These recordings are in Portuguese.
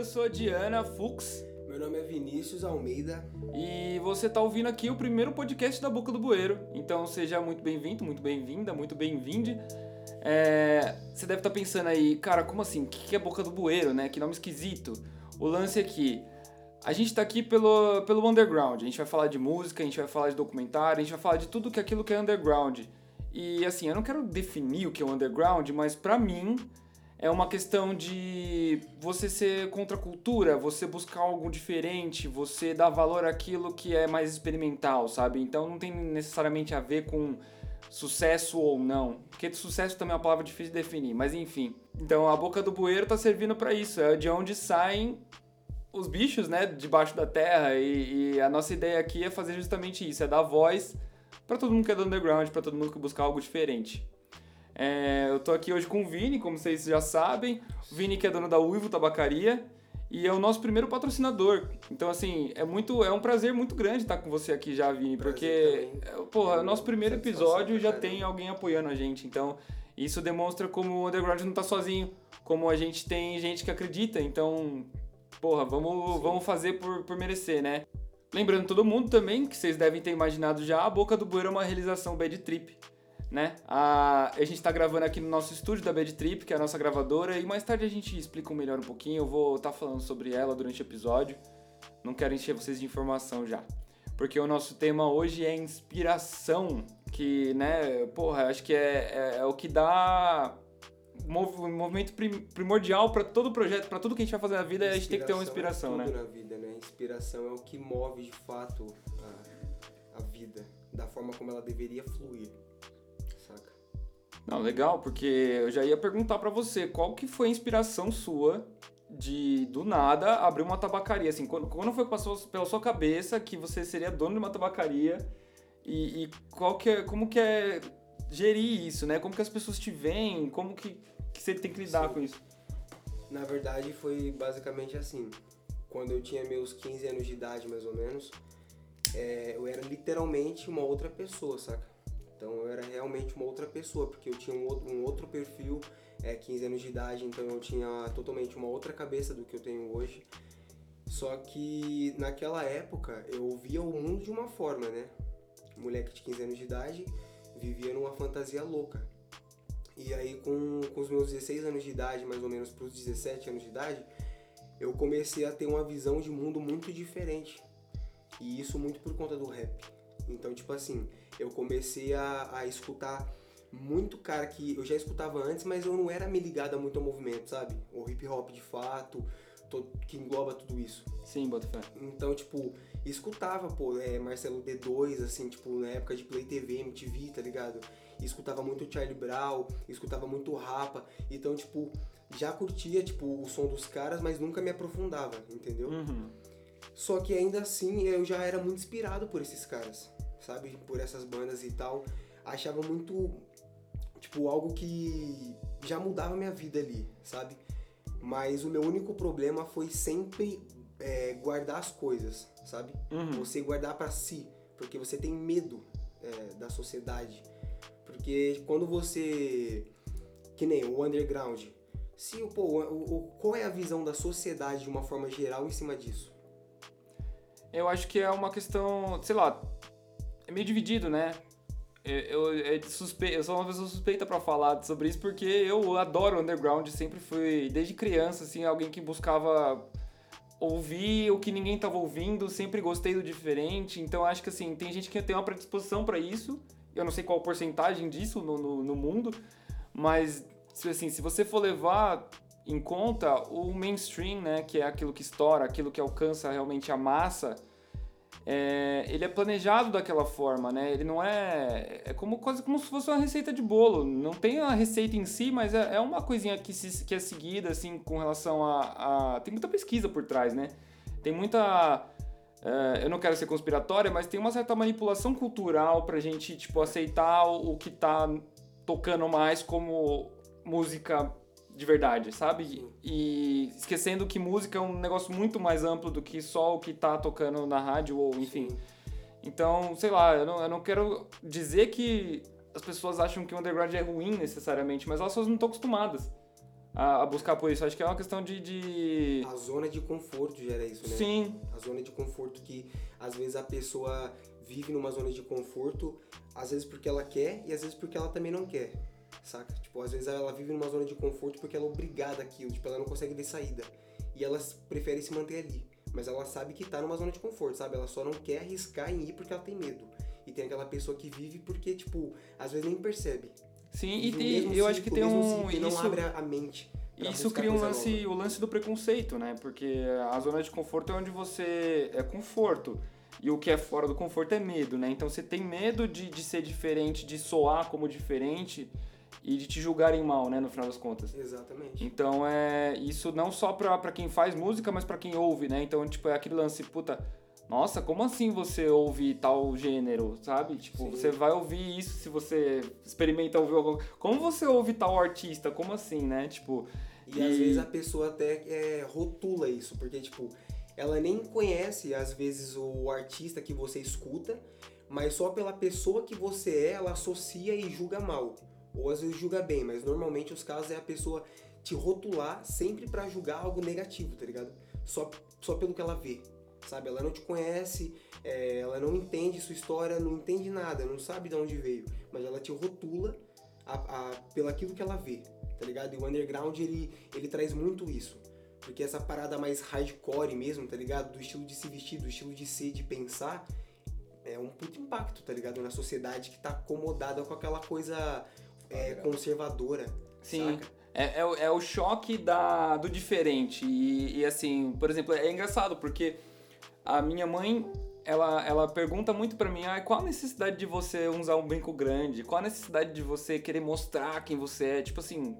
eu sou a Diana Fux. Meu nome é Vinícius Almeida. E você está ouvindo aqui o primeiro podcast da Boca do Bueiro. Então seja muito bem-vindo, muito bem-vinda, muito bem-vinde. É, você deve estar tá pensando aí, cara, como assim? O que é Boca do Bueiro, né? Que nome esquisito. O lance aqui. A gente está aqui pelo, pelo underground. A gente vai falar de música, a gente vai falar de documentário, a gente vai falar de tudo que aquilo que é underground. E assim, eu não quero definir o que é o underground, mas para mim é uma questão de você ser contra a cultura, você buscar algo diferente, você dar valor àquilo que é mais experimental, sabe? Então não tem necessariamente a ver com sucesso ou não, porque sucesso também é uma palavra difícil de definir, mas enfim. Então a boca do bueiro tá servindo para isso, é de onde saem os bichos, né, debaixo da terra e, e a nossa ideia aqui é fazer justamente isso, é dar voz para todo mundo que é do underground, para todo mundo que busca algo diferente. É, eu tô aqui hoje com o Vini, como vocês já sabem. O Vini que é dono da Uivo Tabacaria e é o nosso primeiro patrocinador. Então, assim, é muito é um prazer muito grande estar com você aqui já, Vini, porque, é, porra, é o nosso primeiro episódio já tem alguém apoiando a gente. Então, isso demonstra como o underground não tá sozinho, como a gente tem gente que acredita. Então, porra, vamos, vamos fazer por, por merecer, né? Lembrando todo mundo também que vocês devem ter imaginado já, a Boca do Bueiro é uma realização Bad Trip né? A, a gente está gravando aqui no nosso estúdio da Bad Trip, que é a nossa gravadora, e mais tarde a gente explica melhor um pouquinho. Eu vou estar tá falando sobre ela durante o episódio. Não quero encher vocês de informação já. Porque o nosso tema hoje é inspiração, que, né, porra, acho que é, é, é o que dá um movimento primordial para todo projeto, para tudo que a gente vai fazer na vida, a gente tem que ter uma inspiração, é tudo né? na vida, né? Inspiração é o que move de fato a, a vida, da forma como ela deveria fluir. Não, legal, porque eu já ia perguntar para você, qual que foi a inspiração sua de, do nada, abrir uma tabacaria? Assim, quando, quando foi que passou pela sua cabeça que você seria dono de uma tabacaria? E, e qual que é, como que é gerir isso, né? Como que as pessoas te veem? Como que, que você tem que lidar Sim. com isso? Na verdade, foi basicamente assim. Quando eu tinha meus 15 anos de idade, mais ou menos, é, eu era literalmente uma outra pessoa, saca? Então eu era realmente uma outra pessoa, porque eu tinha um outro, um outro perfil, é, 15 anos de idade, então eu tinha totalmente uma outra cabeça do que eu tenho hoje. Só que naquela época eu via o mundo de uma forma, né? Moleque de 15 anos de idade vivia numa fantasia louca. E aí com, com os meus 16 anos de idade, mais ou menos para os 17 anos de idade, eu comecei a ter uma visão de mundo muito diferente. E isso muito por conta do rap. Então, tipo assim, eu comecei a, a escutar muito cara que eu já escutava antes, mas eu não era me ligado muito ao movimento, sabe? O hip hop de fato, todo, que engloba tudo isso. Sim, bota fé. Então, tipo, escutava, pô, é, Marcelo D2, assim, tipo, na época de Play TV, MTV, tá ligado? escutava muito Charlie Brown, escutava muito Rapa. Então, tipo, já curtia, tipo, o som dos caras, mas nunca me aprofundava, entendeu? Uhum. Só que ainda assim, eu já era muito inspirado por esses caras sabe? Por essas bandas e tal. Achava muito, tipo, algo que já mudava minha vida ali, sabe? Mas o meu único problema foi sempre é, guardar as coisas, sabe? Uhum. Você guardar para si, porque você tem medo é, da sociedade. Porque quando você. Que nem o underground. Se, pô, o, o, qual é a visão da sociedade de uma forma geral em cima disso? Eu acho que é uma questão, sei lá, é meio dividido, né? Eu, eu, é suspe... eu sou uma pessoa suspeita para falar sobre isso porque eu adoro underground, sempre fui, desde criança, assim, alguém que buscava ouvir o que ninguém tava ouvindo, sempre gostei do diferente, então acho que assim, tem gente que tem uma predisposição para isso, eu não sei qual porcentagem disso no, no, no mundo, mas assim, se você for levar em conta o mainstream, né, que é aquilo que estoura, aquilo que alcança realmente a massa, é, ele é planejado daquela forma, né? Ele não é. É como, quase como se fosse uma receita de bolo. Não tem a receita em si, mas é, é uma coisinha que, se, que é seguida, assim, com relação a, a. Tem muita pesquisa por trás, né? Tem muita. É, eu não quero ser conspiratória, mas tem uma certa manipulação cultural pra gente, tipo, aceitar o, o que tá tocando mais como música de verdade, sabe? E esquecendo que música é um negócio muito mais amplo do que só o que tá tocando na rádio ou enfim. Sim. Então, sei lá, eu não, eu não quero dizer que as pessoas acham que o underground é ruim necessariamente, mas elas não estão acostumadas. a, a buscar por isso. Acho que é uma questão de. de... A zona de conforto gera isso, né? Sim. A zona de conforto que às vezes a pessoa vive numa zona de conforto, às vezes porque ela quer e às vezes porque ela também não quer. Saca? Tipo, às vezes ela vive numa zona de conforto porque ela é obrigada àquilo, tipo, ela não consegue ver saída. E ela prefere se manter ali. Mas ela sabe que tá numa zona de conforto, sabe? Ela só não quer arriscar em ir porque ela tem medo. E tem aquela pessoa que vive porque, tipo, às vezes nem percebe. Sim, e, no tem- eu acho que ciclo, tem um. ciclo, e não Isso, abre a mente. isso cria um lance, nova. o lance do preconceito, né? Porque a zona de conforto é onde você é conforto. E o que é fora do conforto é medo, né? Então você tem medo de, de ser diferente, de soar como diferente e de te julgarem mal, né? No final das contas. Exatamente. Então é isso não só pra, pra quem faz música, mas pra quem ouve, né? Então, tipo, é aquele lance, puta, nossa, como assim você ouve tal gênero, sabe? Tipo, Sim. você vai ouvir isso se você experimenta ouvir alguma Como você ouve tal artista? Como assim, né? Tipo. E, às vezes a pessoa até é, rotula isso, porque, tipo, ela nem conhece, às vezes, o artista que você escuta, mas só pela pessoa que você é, ela associa e julga mal. Ou às vezes julga bem, mas normalmente os casos é a pessoa te rotular sempre pra julgar algo negativo, tá ligado? Só, só pelo que ela vê, sabe? Ela não te conhece, é, ela não entende sua história, não entende nada, não sabe de onde veio, mas ela te rotula a, a, pelo aquilo que ela vê, tá ligado? E o underground, ele, ele traz muito isso. Porque essa parada mais hardcore mesmo, tá ligado? Do estilo de se vestir, do estilo de ser, de pensar, é um puto impacto, tá ligado? Na sociedade que tá acomodada com aquela coisa é, conservadora, Sim. saca? É, é, o- é o choque da, do diferente. E, e, assim, por exemplo, é engraçado porque a minha mãe, ela, ela pergunta muito pra mim, ah, qual a necessidade de você usar um brinco grande? Qual a necessidade de você querer mostrar quem você é? Tipo assim,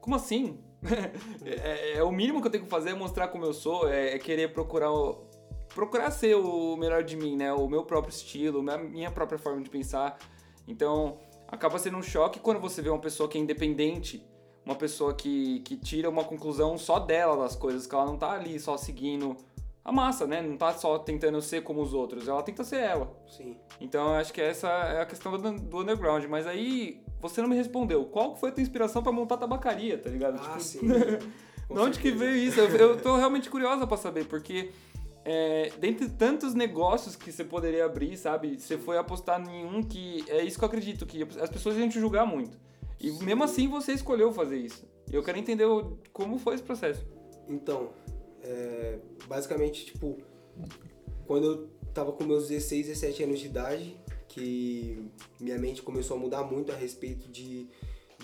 como assim? é, é o mínimo que eu tenho que fazer é mostrar como eu sou, é, é querer procurar o- procurar ser o melhor de mim, né? O meu próprio estilo, a minha própria forma de pensar. Então, acaba sendo um choque quando você vê uma pessoa que é independente, uma pessoa que, que tira uma conclusão só dela das coisas, que ela não tá ali só seguindo a massa, né? Não tá só tentando ser como os outros, ela tenta ser ela. Sim. Então, eu acho que essa é a questão do, do underground. Mas aí, você não me respondeu. Qual foi a tua inspiração pra montar tabacaria, tá ligado? Ah, Tipo, sim. De onde que veio isso? Eu, eu tô realmente curiosa pra saber, porque é, dentre tantos negócios que você poderia abrir, sabe? Você foi apostar em um que. É isso que eu acredito, que as pessoas iam te julgar muito. E Sim. mesmo assim você escolheu fazer isso. Eu quero entender como foi esse processo. Então, é, basicamente, tipo, quando eu tava com meus 16, 17 anos de idade, que minha mente começou a mudar muito a respeito de,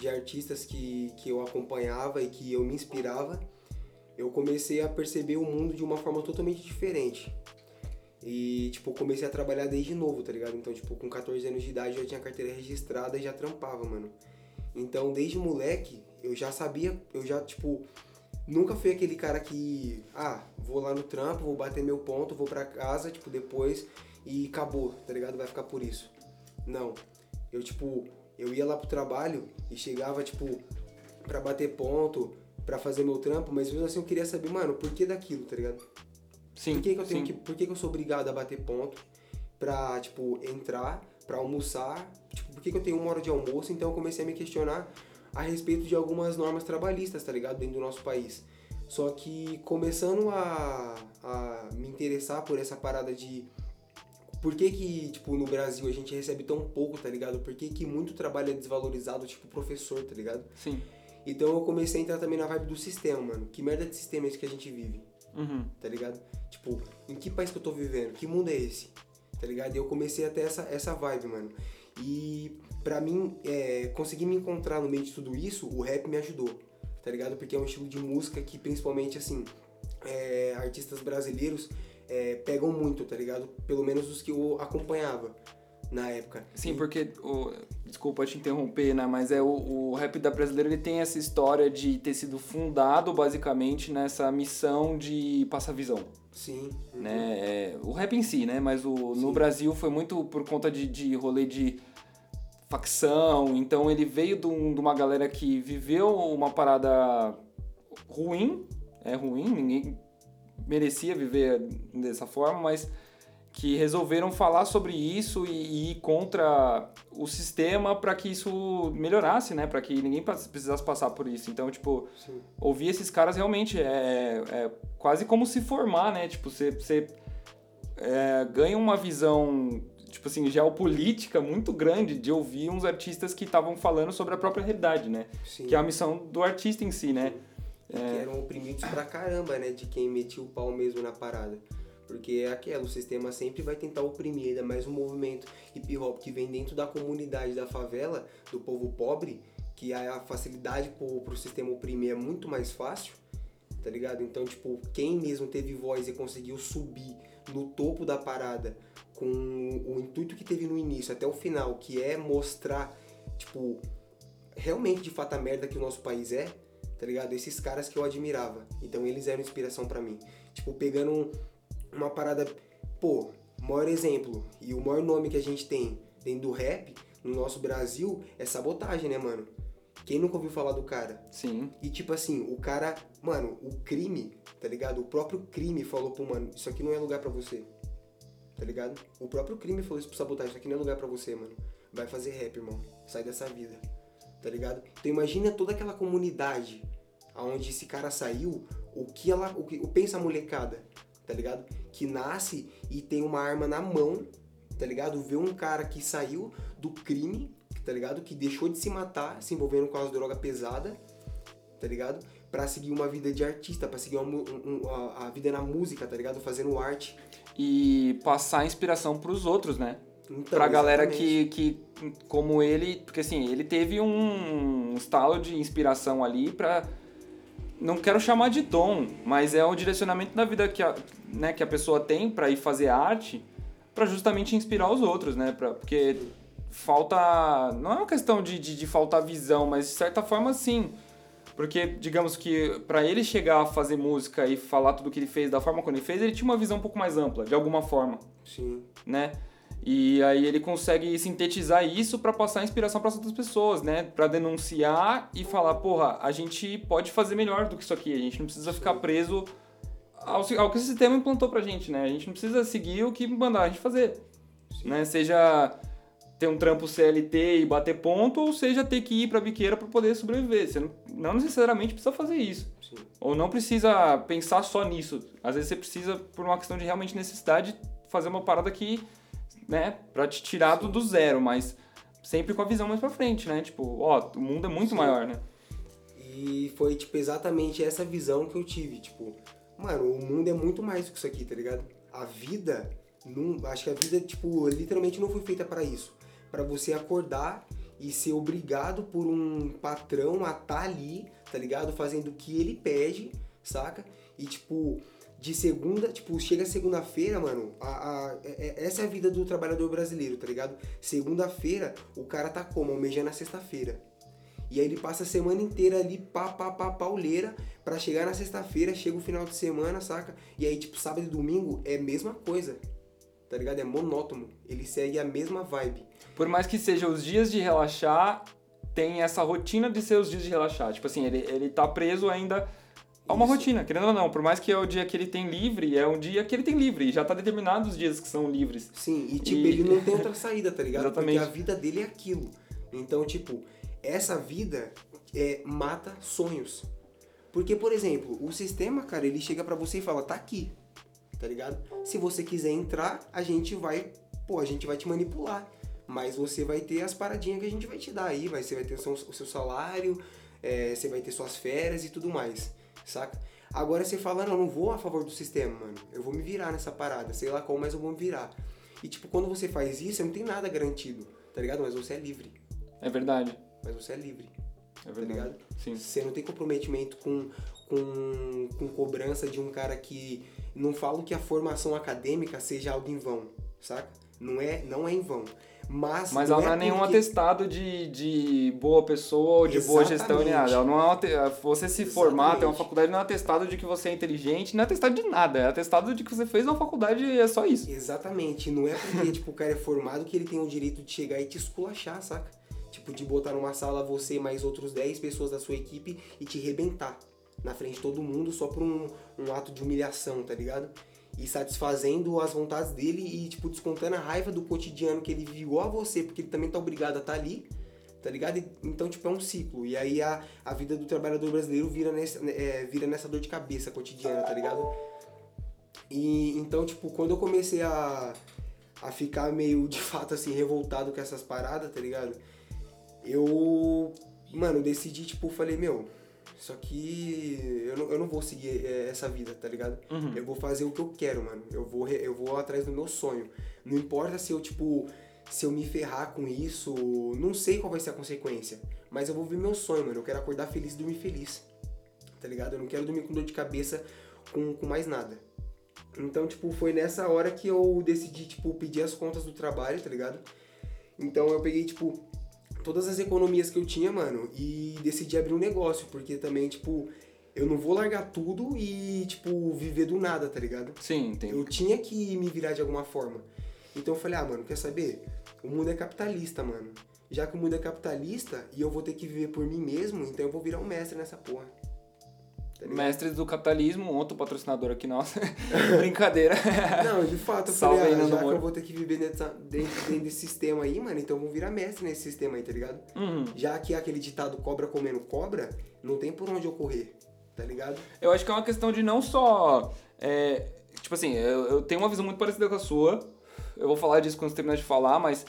de artistas que, que eu acompanhava e que eu me inspirava, eu comecei a perceber o mundo de uma forma totalmente diferente. E, tipo, comecei a trabalhar desde novo, tá ligado? Então, tipo, com 14 anos de idade eu já tinha carteira registrada e já trampava, mano. Então, desde moleque, eu já sabia, eu já, tipo, nunca fui aquele cara que, ah, vou lá no trampo, vou bater meu ponto, vou pra casa, tipo, depois e acabou, tá ligado? Vai ficar por isso. Não. Eu, tipo, eu ia lá pro trabalho e chegava, tipo, pra bater ponto, pra fazer meu trampo, mas mesmo assim eu queria saber, mano, por que daquilo, tá ligado? Sim. Por que, que eu tenho sim. que. Por que, que eu sou obrigado a bater ponto pra, tipo, entrar, pra almoçar? Tipo, por que, que eu tenho uma hora de almoço? Então eu comecei a me questionar a respeito de algumas normas trabalhistas, tá ligado? Dentro do nosso país. Só que começando a, a me interessar por essa parada de por que que, tipo, no Brasil a gente recebe tão pouco, tá ligado? Por que que muito trabalho é desvalorizado, tipo, professor, tá ligado? Sim. Então eu comecei a entrar também na vibe do sistema, mano. Que merda de sistema é esse que a gente vive? Uhum. tá ligado? Tipo, em que país que eu tô vivendo? Que mundo é esse? Tá ligado? E eu comecei a ter essa, essa vibe, mano. E pra mim, é, conseguir me encontrar no meio de tudo isso, o rap me ajudou, tá ligado? Porque é um estilo de música que, principalmente, assim, é, artistas brasileiros é, pegam muito, tá ligado? Pelo menos os que eu acompanhava na época. Sim, porque, o, desculpa te interromper, né, mas é o, o rap da brasileira ele tem essa história de ter sido fundado basicamente nessa missão de passar visão, Sim. uhum. né? É, o rap em si, né, mas o, no. Brasil foi muito por conta de, de rolê de facção, então ele veio de, um- de uma galera que viveu uma parada ruim, é ruim, ninguém merecia viver dessa forma, mas que resolveram falar sobre isso e, e ir contra o sistema para que isso melhorasse, né? Para que ninguém precisasse passar por isso. Então, tipo, Sim. ouvir esses caras realmente é, é quase como se formar, né? Tipo, você, você é, ganha uma visão, tipo assim, geopolítica muito grande de ouvir uns artistas que estavam falando sobre a própria realidade, né? Sim. Que é a missão do artista em si, né? que eram oprimidos pra caramba, né? De quem metia o pau mesmo na parada. Porque é aquilo, o sistema sempre vai tentar oprimir, ainda mais um movimento hip hop que vem dentro da comunidade da favela, do povo pobre, que a facilidade pro, pro sistema oprimir é muito mais fácil, tá ligado? Então, tipo, quem mesmo teve voz e conseguiu subir no topo da parada com o intuito que teve no início até o final, que é mostrar, tipo, realmente de fato a merda que o nosso país é, tá ligado? Esses caras que eu admirava. Então eles eram inspiração pra mim. Tipo, pegando uma parada, pô, o maior exemplo e o maior nome que a gente tem dentro do rap no nosso Brasil é sabotagem, né, mano? Quem nunca ouviu falar do cara? Sim. E tipo assim, o cara, mano, o crime, tá ligado? O próprio crime falou pro mano, isso aqui não é lugar pra você. Tá ligado? O próprio crime falou isso pro sabotagem, isso aqui não é lugar pra você, mano. Vai fazer rap, irmão. Sai dessa vida. Tá ligado? Então imagina toda aquela comunidade aonde esse cara saiu, o que ela, o que pensa a molecada, tá ligado? Que nasce e tem uma arma na mão, tá ligado? Vê um cara que saiu do crime, tá ligado? Que deixou de se matar, se envolvendo com as drogas pesadas, tá ligado? Pra seguir uma vida de artista, pra seguir uma um- um- a, a vida na música, tá ligado? Fazendo arte. E passar inspiração pros outros, né? Então, pra galera que, que, como ele, porque assim, ele teve um estalo de inspiração ali pra. Não quero chamar de dom, mas é o direcionamento da vida que a, né, que a pessoa tem pra ir fazer arte pra justamente inspirar os outros, né? Pra, porque falta. Não é uma questão de, de, de faltar visão, mas de certa forma sim. Porque, digamos que pra ele chegar a fazer música e falar tudo que ele fez da forma como ele fez, ele tinha uma visão um pouco mais ampla, de alguma forma Sim. né? E aí ele consegue sintetizar isso para passar inspiração para outras pessoas, né? Para denunciar e falar, porra, a gente pode fazer melhor do que isso aqui. A gente não precisa ficar preso ao, ao que o sistema implantou pra gente, né? A gente não precisa seguir o que mandar a gente fazer, né? Seja ter um trampo CLT e bater ponto, ou seja ter que ir pra biqueira para poder sobreviver. Você não, não necessariamente precisa fazer isso. Sim. Ou não precisa pensar só nisso. Às vezes você precisa, por uma questão de realmente necessidade, fazer uma parada que, né, pra te tirar do, do zero, mas sempre com a visão mais pra frente, né? Tipo, ó, o mundo é muito Sim. maior, né? E foi, tipo, exatamente essa visão que eu tive. Tipo, mano, o mundo é muito mais do que isso aqui, tá ligado? A vida, não, acho que a vida, tipo, literalmente não foi feita para isso. Para você acordar e ser obrigado por um patrão a estar ali, tá ligado? Fazendo o que ele pede, saca? E, tipo, de segunda, tipo, chega segunda-feira, mano, a, a- é- é- essa é a vida do trabalhador brasileiro, tá ligado? Segunda-feira, o cara tá como? Almejando a sexta-feira. E aí ele passa a semana inteira ali, pá, pá, pá, pauleira, pra chegar na sexta-feira, chega o final de semana, saca? E aí, tipo, sábado e domingo é a mesma coisa, tá ligado? É monótono. Ele segue a mesma vibe. Por mais que seja os dias de relaxar, tem essa rotina de ser os dias de relaxar. Tipo assim, ele, ele tá preso ainda a uma Isso. rotina, querendo ou não. Por mais que é o dia que ele tem livre, é um dia que ele tem livre. E já tá determinado os dias que são livres. Sim, e tipo, E- ele não tem outra saída, tá ligado? Exatamente. Porque a vida dele é aquilo. Então, tipo, essa vida é, mata sonhos. Porque, por exemplo, o sistema, cara, ele chega pra você e fala, tá aqui, tá ligado? Se você quiser entrar, a gente vai, pô, a gente vai te manipular. Mas você vai ter as paradinhas que a gente vai te dar aí, vai, você vai ter o seu, o seu salário, é, você vai ter suas férias e tudo mais, saca? Agora você fala, não, não vou a favor do sistema, mano. Eu vou me virar nessa parada, sei lá como, mas eu vou me virar. E tipo, quando você faz isso, você não tem nada garantido, tá ligado? Mas você é livre. É verdade. Mas você é livre, É tá verdade. ligado? Sim. Você não tem comprometimento com, com, com cobrança de um cara que. Não falo que a formação acadêmica seja algo em vão, saca? Não é, não é em vão. Mas, Mas ela não é nenhum porque- atestado de, de boa pessoa ou de boa gestão nem nada. Exatamente. Ela não é Você se formar, ter uma Exatamente. faculdade não é atestado de que você é inteligente, não é atestado de nada. É atestado de que você fez uma faculdade e é só isso. Exatamente. Não é porque tipo, o cara é formado que ele tem o direito de chegar e te esculachar, saca? Tipo, de botar numa sala você mais outros 10 pessoas da sua equipe e te rebentar na frente de todo mundo só por um, um ato de humilhação, tá ligado? E satisfazendo as vontades dele e, tipo, descontando a raiva do cotidiano que ele vive igual a você, porque ele também tá obrigado a estar tá ali, tá ligado? Então, tipo, é um ciclo. E aí a, a vida do trabalhador brasileiro vira, nesse, é, vira nessa dor de cabeça cotidiana, tá ligado? E então, tipo, quando eu comecei a, a ficar meio, de fato, assim, revoltado com essas paradas, tá ligado? Eu, mano, decidi, tipo, falei, meu, isso aqui eu não, eu não vou seguir é, essa vida, tá ligado? Uhum. Eu vou fazer o que eu quero, mano. Eu vou, eu vou atrás do meu sonho. Não importa se eu, tipo, se eu me ferrar com isso, não sei qual vai ser a consequência. Mas eu vou ver meu sonho, mano. Eu quero acordar feliz e dormir feliz. Tá ligado? Eu não quero dormir com dor de cabeça com, com mais nada. Então, tipo, foi nessa hora que eu decidi, tipo, pedir as contas do trabalho, tá ligado? Então eu peguei, tipo, todas as economias que eu tinha, mano, e decidi abrir um negócio, porque também, tipo, eu não vou largar tudo e, tipo, viver do nada, tá ligado? Sim, entendi. Eu tinha que me virar de alguma forma. Então eu falei, ah, mano, quer saber? O mundo é capitalista, mano. Já que o mundo é capitalista e eu vou ter que viver por mim mesmo, então eu vou virar um mestre nessa porra. Tá Mestres do capitalismo, outro patrocinador aqui nosso. Brincadeira. Não, de fato, eu Salve falei, ah, já que eu vou ter que viver dentro, dentro, dentro desse sistema aí, mano, então eu vou virar mestre nesse sistema aí, tá ligado? Uhum. Já que aquele ditado cobra comendo cobra, não tem por onde eu correr, tá ligado? Eu acho que é uma questão de não só. é, tipo assim, eu, eu tenho uma visão muito parecida com a sua. Eu vou falar disso quando você terminar de falar, mas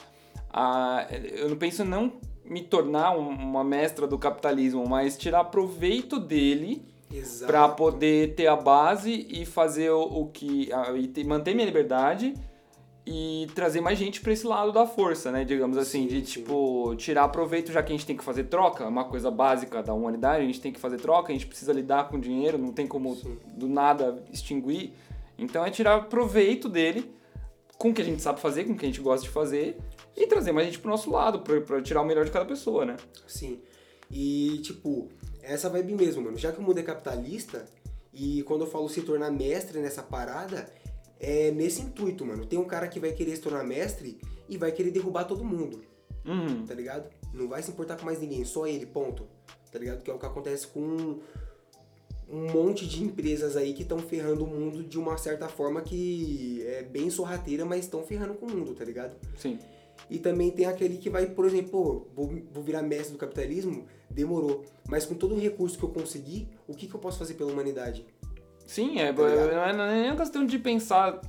eu não penso não me tornar um- uma mestra do capitalismo, mas tirar proveito dele Pra poder ter a base e fazer o, o que. e ter- manter minha liberdade e trazer mais gente pra esse lado da força, né? Digamos assim, Sim, de sim. tipo, tirar proveito já que a gente tem que fazer troca, uma coisa básica da humanidade, a gente tem que fazer troca, a gente precisa lidar com dinheiro, não tem como Sim. do nada extinguir. Então é tirar proveito dele com o que a gente sabe fazer, com o que a gente gosta de fazer e trazer mais gente pro nosso lado, pra tirar o melhor de cada pessoa, né? Sim. E, tipo, essa vibe mesmo, mano. Já que o mundo é capitalista, e quando eu falo se tornar mestre nessa parada, é nesse intuito, mano. Tem um cara que vai querer se tornar mestre e vai querer derrubar todo mundo, Uhum. tá ligado? Não vai se importar com mais ninguém, só ele, ponto. Tá ligado? Que é o que acontece com um monte de empresas aí que estão ferrando o mundo de uma certa forma que é bem sorrateira, mas estão ferrando com o mundo, tá ligado? Sim. E também tem aquele que vai, por exemplo, vou, vou virar mestre do capitalismo, demorou. Mas com todo o recurso que eu consegui, o que, que eu posso fazer pela humanidade? Sim, é, Tá não é, não é nem questão de pensar,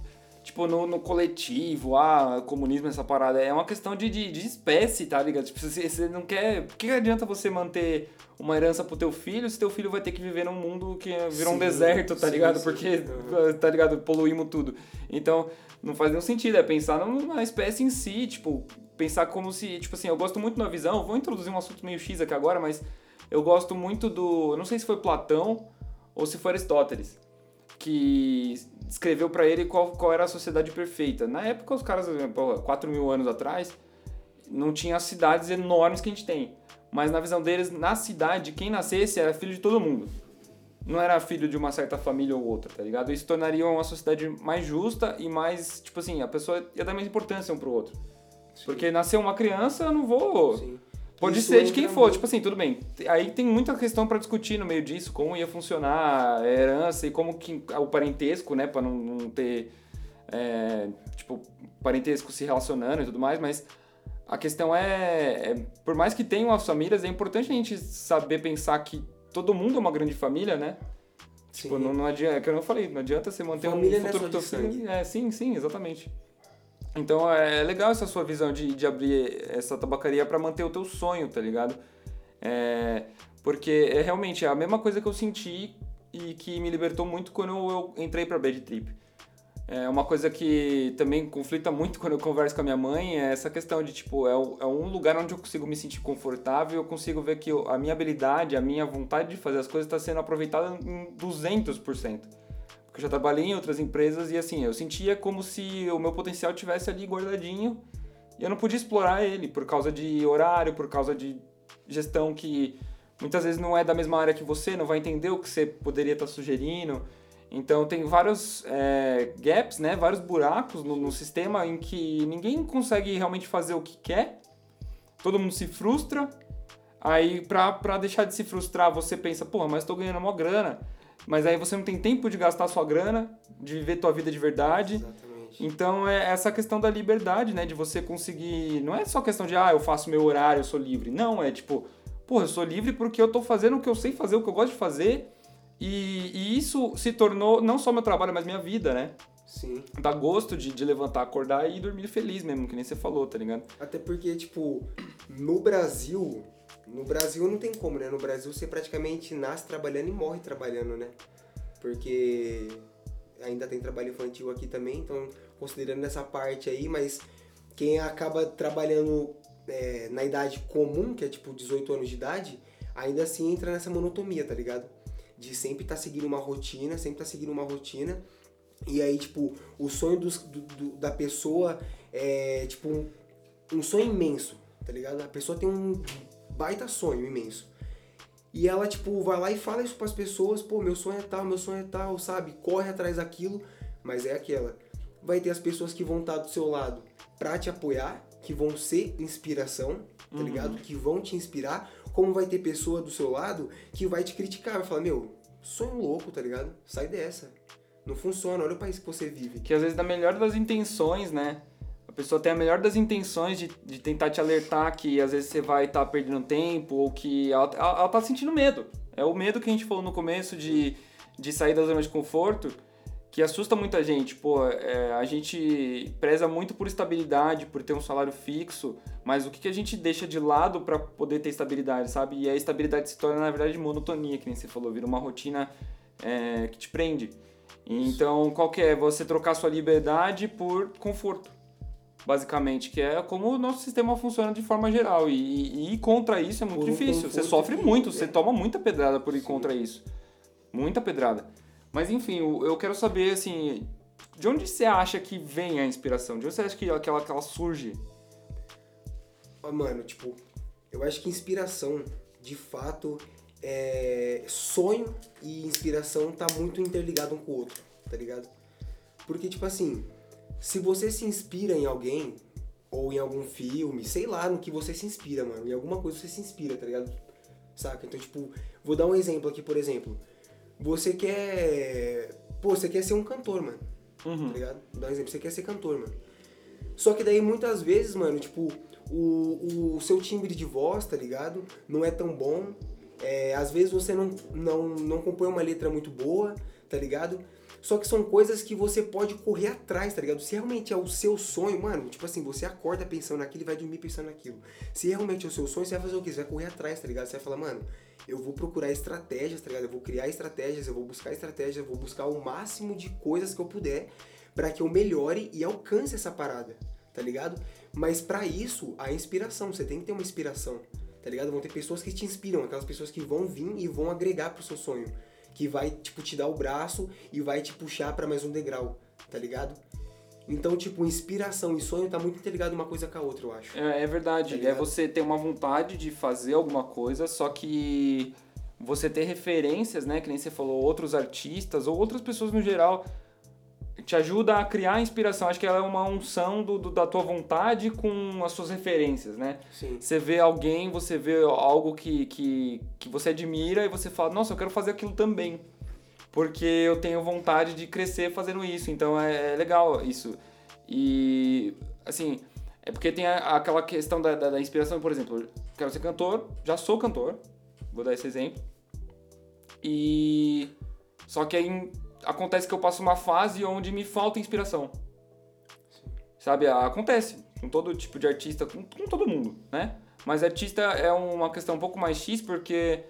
tipo, no, no coletivo, ah, comunismo, essa parada. É uma questão de, de, de espécie, tá ligado? Tipo, você, você não quer... Por que adianta você manter uma herança pro teu filho se teu filho vai ter que viver num mundo que virou um deserto, tá sim, ligado? sim. Porque, Uhum. tá ligado? Poluímos tudo. Então, não faz nenhum sentido. É pensar na espécie em si, tipo, pensar como se... Tipo assim, eu gosto muito da visão, vou introduzir um assunto meio X aqui agora, mas eu gosto muito do... Não sei se foi Platão ou se foi Aristóteles que descreveu pra ele qual, qual era a sociedade perfeita. Na época, os caras, pô, 4 mil anos atrás, não tinha as cidades enormes que a gente tem. Mas na visão deles, na cidade, quem nascesse era filho de todo mundo. Não era filho de uma certa família ou outra, tá ligado? Isso tornaria uma sociedade mais justa e mais, tipo assim, a pessoa ia dar mais importância um pro outro. Porque nasceu uma criança, eu não vou. Sim. Pode Isso ser de quem for, muito- tipo assim, tudo bem. Aí tem muita questão pra discutir no meio disso, como ia funcionar a herança e como que o parentesco, né, pra não, não ter, é, tipo, parentesco se relacionando e tudo mais, mas a questão é, é, por mais que tenham as famílias, é importante a gente saber pensar que todo mundo é uma grande família, né? Sim. Tipo, não, não adianta, é que eu não falei, não adianta você manter Família um é futuro. É, sim, sim, exatamente. Então é legal essa sua visão de, de abrir essa tabacaria pra manter o teu sonho, tá ligado? É, porque é realmente a mesma coisa que eu senti e que me libertou muito quando eu entrei pra Bad Trip. É uma coisa que também conflita muito quando eu converso com a minha mãe, é essa questão de, tipo, é, é um lugar onde eu consigo me sentir confortável, eu consigo ver que a minha habilidade, a minha vontade de fazer as coisas está sendo aproveitada em 200%. Eu já trabalhei em outras empresas e, assim, eu sentia como se o meu potencial tivesse ali guardadinho e eu não podia explorar ele por causa de horário, por causa de gestão que muitas vezes não é da mesma área que você, não vai entender o que você poderia estar sugerindo. Então tem vários é, gaps, né? Vários buracos no, no sistema em que ninguém consegue realmente fazer o que quer. Todo mundo se frustra. Aí pra, pra deixar de se frustrar, você pensa, porra, mas tô ganhando uma grana. Mas aí você não tem tempo de gastar sua grana, de viver tua vida de verdade. Exatamente. Então é essa questão da liberdade, né? De você conseguir. Não é só questão de, ah, eu faço meu horário, eu sou livre. Não, é tipo, pô, eu sou livre porque eu tô fazendo o que eu sei fazer, o que eu gosto de fazer. E, e isso se tornou não só meu trabalho, mas minha vida, né? Sim. Dá gosto de, de levantar, acordar e dormir feliz mesmo, que nem você falou, tá ligado? Até porque, tipo, no Brasil, no Brasil não tem como, né? No Brasil você praticamente nasce trabalhando e morre trabalhando, né? Porque ainda tem trabalho infantil aqui também, então considerando essa parte aí, mas quem acaba trabalhando é, na idade comum, que é tipo 18 anos de idade, ainda assim entra nessa monotonia, tá ligado? De sempre estar tá seguindo uma rotina, sempre tá seguindo uma rotina. E aí, tipo, o sonho dos, do, do, da pessoa é, tipo, um, um sonho imenso, tá ligado? A pessoa tem um baita sonho imenso. E ela, tipo, vai lá e fala isso pras pessoas, pô, meu sonho é tal, meu sonho é tal, sabe? Corre atrás daquilo, mas é aquela. Vai ter as pessoas que vão estar do seu lado pra te apoiar, que vão ser inspiração, tá uhum. ligado? Que vão te inspirar, como vai ter pessoa do seu lado que vai te criticar, vai falar, meu, sonho louco, tá ligado? Sai dessa. Não funciona, olha o país que você vive. Que às vezes, na melhor das intenções, né? Pessoa tem a melhor das intenções de, de tentar te alertar que às vezes você vai estar tá perdendo tempo ou que ela, ela, ela tá sentindo medo. É o medo que a gente falou no começo de, de sair da zona de conforto que assusta muita gente. Pô, é, a gente preza muito por estabilidade, por ter um salário fixo, mas o que, que a gente deixa de lado para poder ter estabilidade, sabe? E a estabilidade se torna, na verdade, monotonia, que nem você falou, vira uma rotina é, que te prende. Então, qual que é? Você trocar sua liberdade por conforto basicamente, que é como o nosso sistema funciona de forma geral. E, ir contra isso é muito por difícil. Você sofre muito, você toma muita pedrada por ir Sim. contra isso. Muita pedrada. Mas enfim, eu quero saber assim, de onde você acha que vem a inspiração? De onde você acha que aquela, que ela surge? Oh, mano, tipo, eu acho que inspiração, de fato, é... sonho e inspiração tá muito interligado um com o outro, tá ligado? Porque, tipo assim, se você se inspira em alguém, ou em algum filme, sei lá no que você se inspira, mano. Em alguma coisa você se inspira, tá ligado? Saca? Então, tipo, vou dar um exemplo aqui, por exemplo. Você quer. Pô, você quer ser um cantor, mano. Uhum. Tá ligado? Vou dar um exemplo. Você quer ser cantor, mano. Só que daí muitas vezes, mano, tipo, o, o seu timbre de voz, tá ligado? Não é tão bom. É, às vezes você não, não, não compõe uma letra muito boa, tá ligado? Só que são coisas que você pode correr atrás, tá ligado? Se realmente é o seu sonho, mano, tipo assim, você acorda pensando naquilo e vai dormir pensando naquilo. Se realmente é o seu sonho, você vai fazer o quê? Você vai correr atrás, tá ligado? Você vai falar, mano, eu vou procurar estratégias, tá ligado? Eu vou criar estratégias, eu vou buscar estratégias, eu vou buscar o máximo de coisas que eu puder para que eu melhore e alcance essa parada, tá ligado? Mas para isso, a inspiração, você tem que ter uma inspiração, tá ligado? Vão ter pessoas que te inspiram, aquelas pessoas que vão vir e vão agregar pro seu sonho que vai, tipo, te dar o braço e vai te puxar para mais um degrau, tá ligado? Então, tipo, inspiração e sonho tá muito interligado uma coisa com a outra, eu acho. É, é verdade. Tá é você ter uma vontade de fazer alguma coisa, só que você ter referências, né? Que nem você falou, outros artistas ou outras pessoas no geral te ajuda a criar inspiração. Acho que ela é uma unção do, do, da tua vontade com as suas referências, né? Sim. Você vê alguém, você vê algo que, que, que você admira e você fala, nossa, eu quero fazer aquilo também. Porque eu tenho vontade de crescer fazendo isso. Então é, é legal isso. E, assim, é porque tem a, aquela questão da, da, da inspiração, por exemplo, quero ser cantor, já sou cantor, vou dar esse exemplo. E. Só que aí acontece que eu passo uma fase onde me falta inspiração. Sabe? Acontece com todo tipo de artista, com, com todo mundo, né? Mas artista é uma questão um pouco mais X porque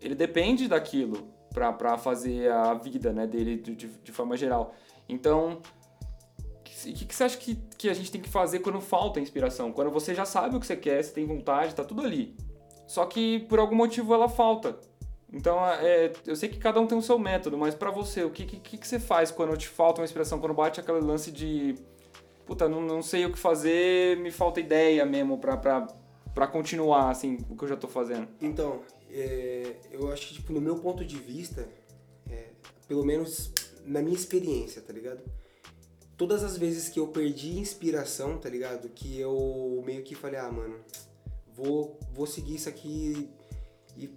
ele depende daquilo para fazer a vida né, dele de, de forma geral. Então, o que, que, você acha que, que a gente tem que fazer quando falta inspiração? Quando você já sabe o que você quer, você tem vontade, tá tudo ali. Só que por algum motivo ela falta. Então, é, eu sei que cada um tem o seu método, mas para você, o que, que, que você faz quando te falta uma inspiração? Quando bate aquele lance de, puta, não, não sei o que fazer, me falta ideia mesmo pra, continuar, assim, o que eu já tô fazendo? Então, é, eu acho que, tipo, no meu ponto de vista, é, pelo menos na minha experiência, tá ligado? Todas as vezes que eu perdi inspiração, tá ligado? Que eu meio que falei, ah, mano, vou, vou seguir isso aqui e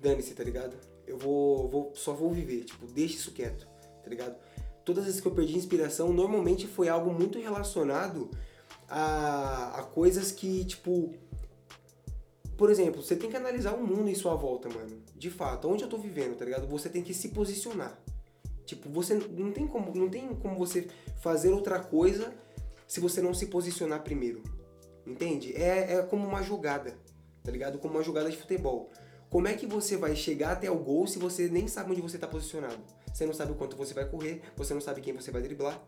dane-se, tá ligado? eu vou, vou só vou viver, tipo, deixa isso quieto, tá ligado? Todas as vezes que eu perdi inspiração, normalmente foi algo muito relacionado a, a coisas que, tipo, por exemplo, você tem que analisar o mundo em sua volta, mano. De fato, onde eu tô vivendo, tá ligado? Você tem que se posicionar. Tipo, você não tem como, não tem como você fazer outra coisa se você não se posicionar primeiro. Entende? É, é como uma jogada, tá ligado? Como uma jogada de futebol. Como é que você vai chegar até o gol se você nem sabe onde você está posicionado? Você não sabe o quanto você vai correr, você não sabe quem você vai driblar,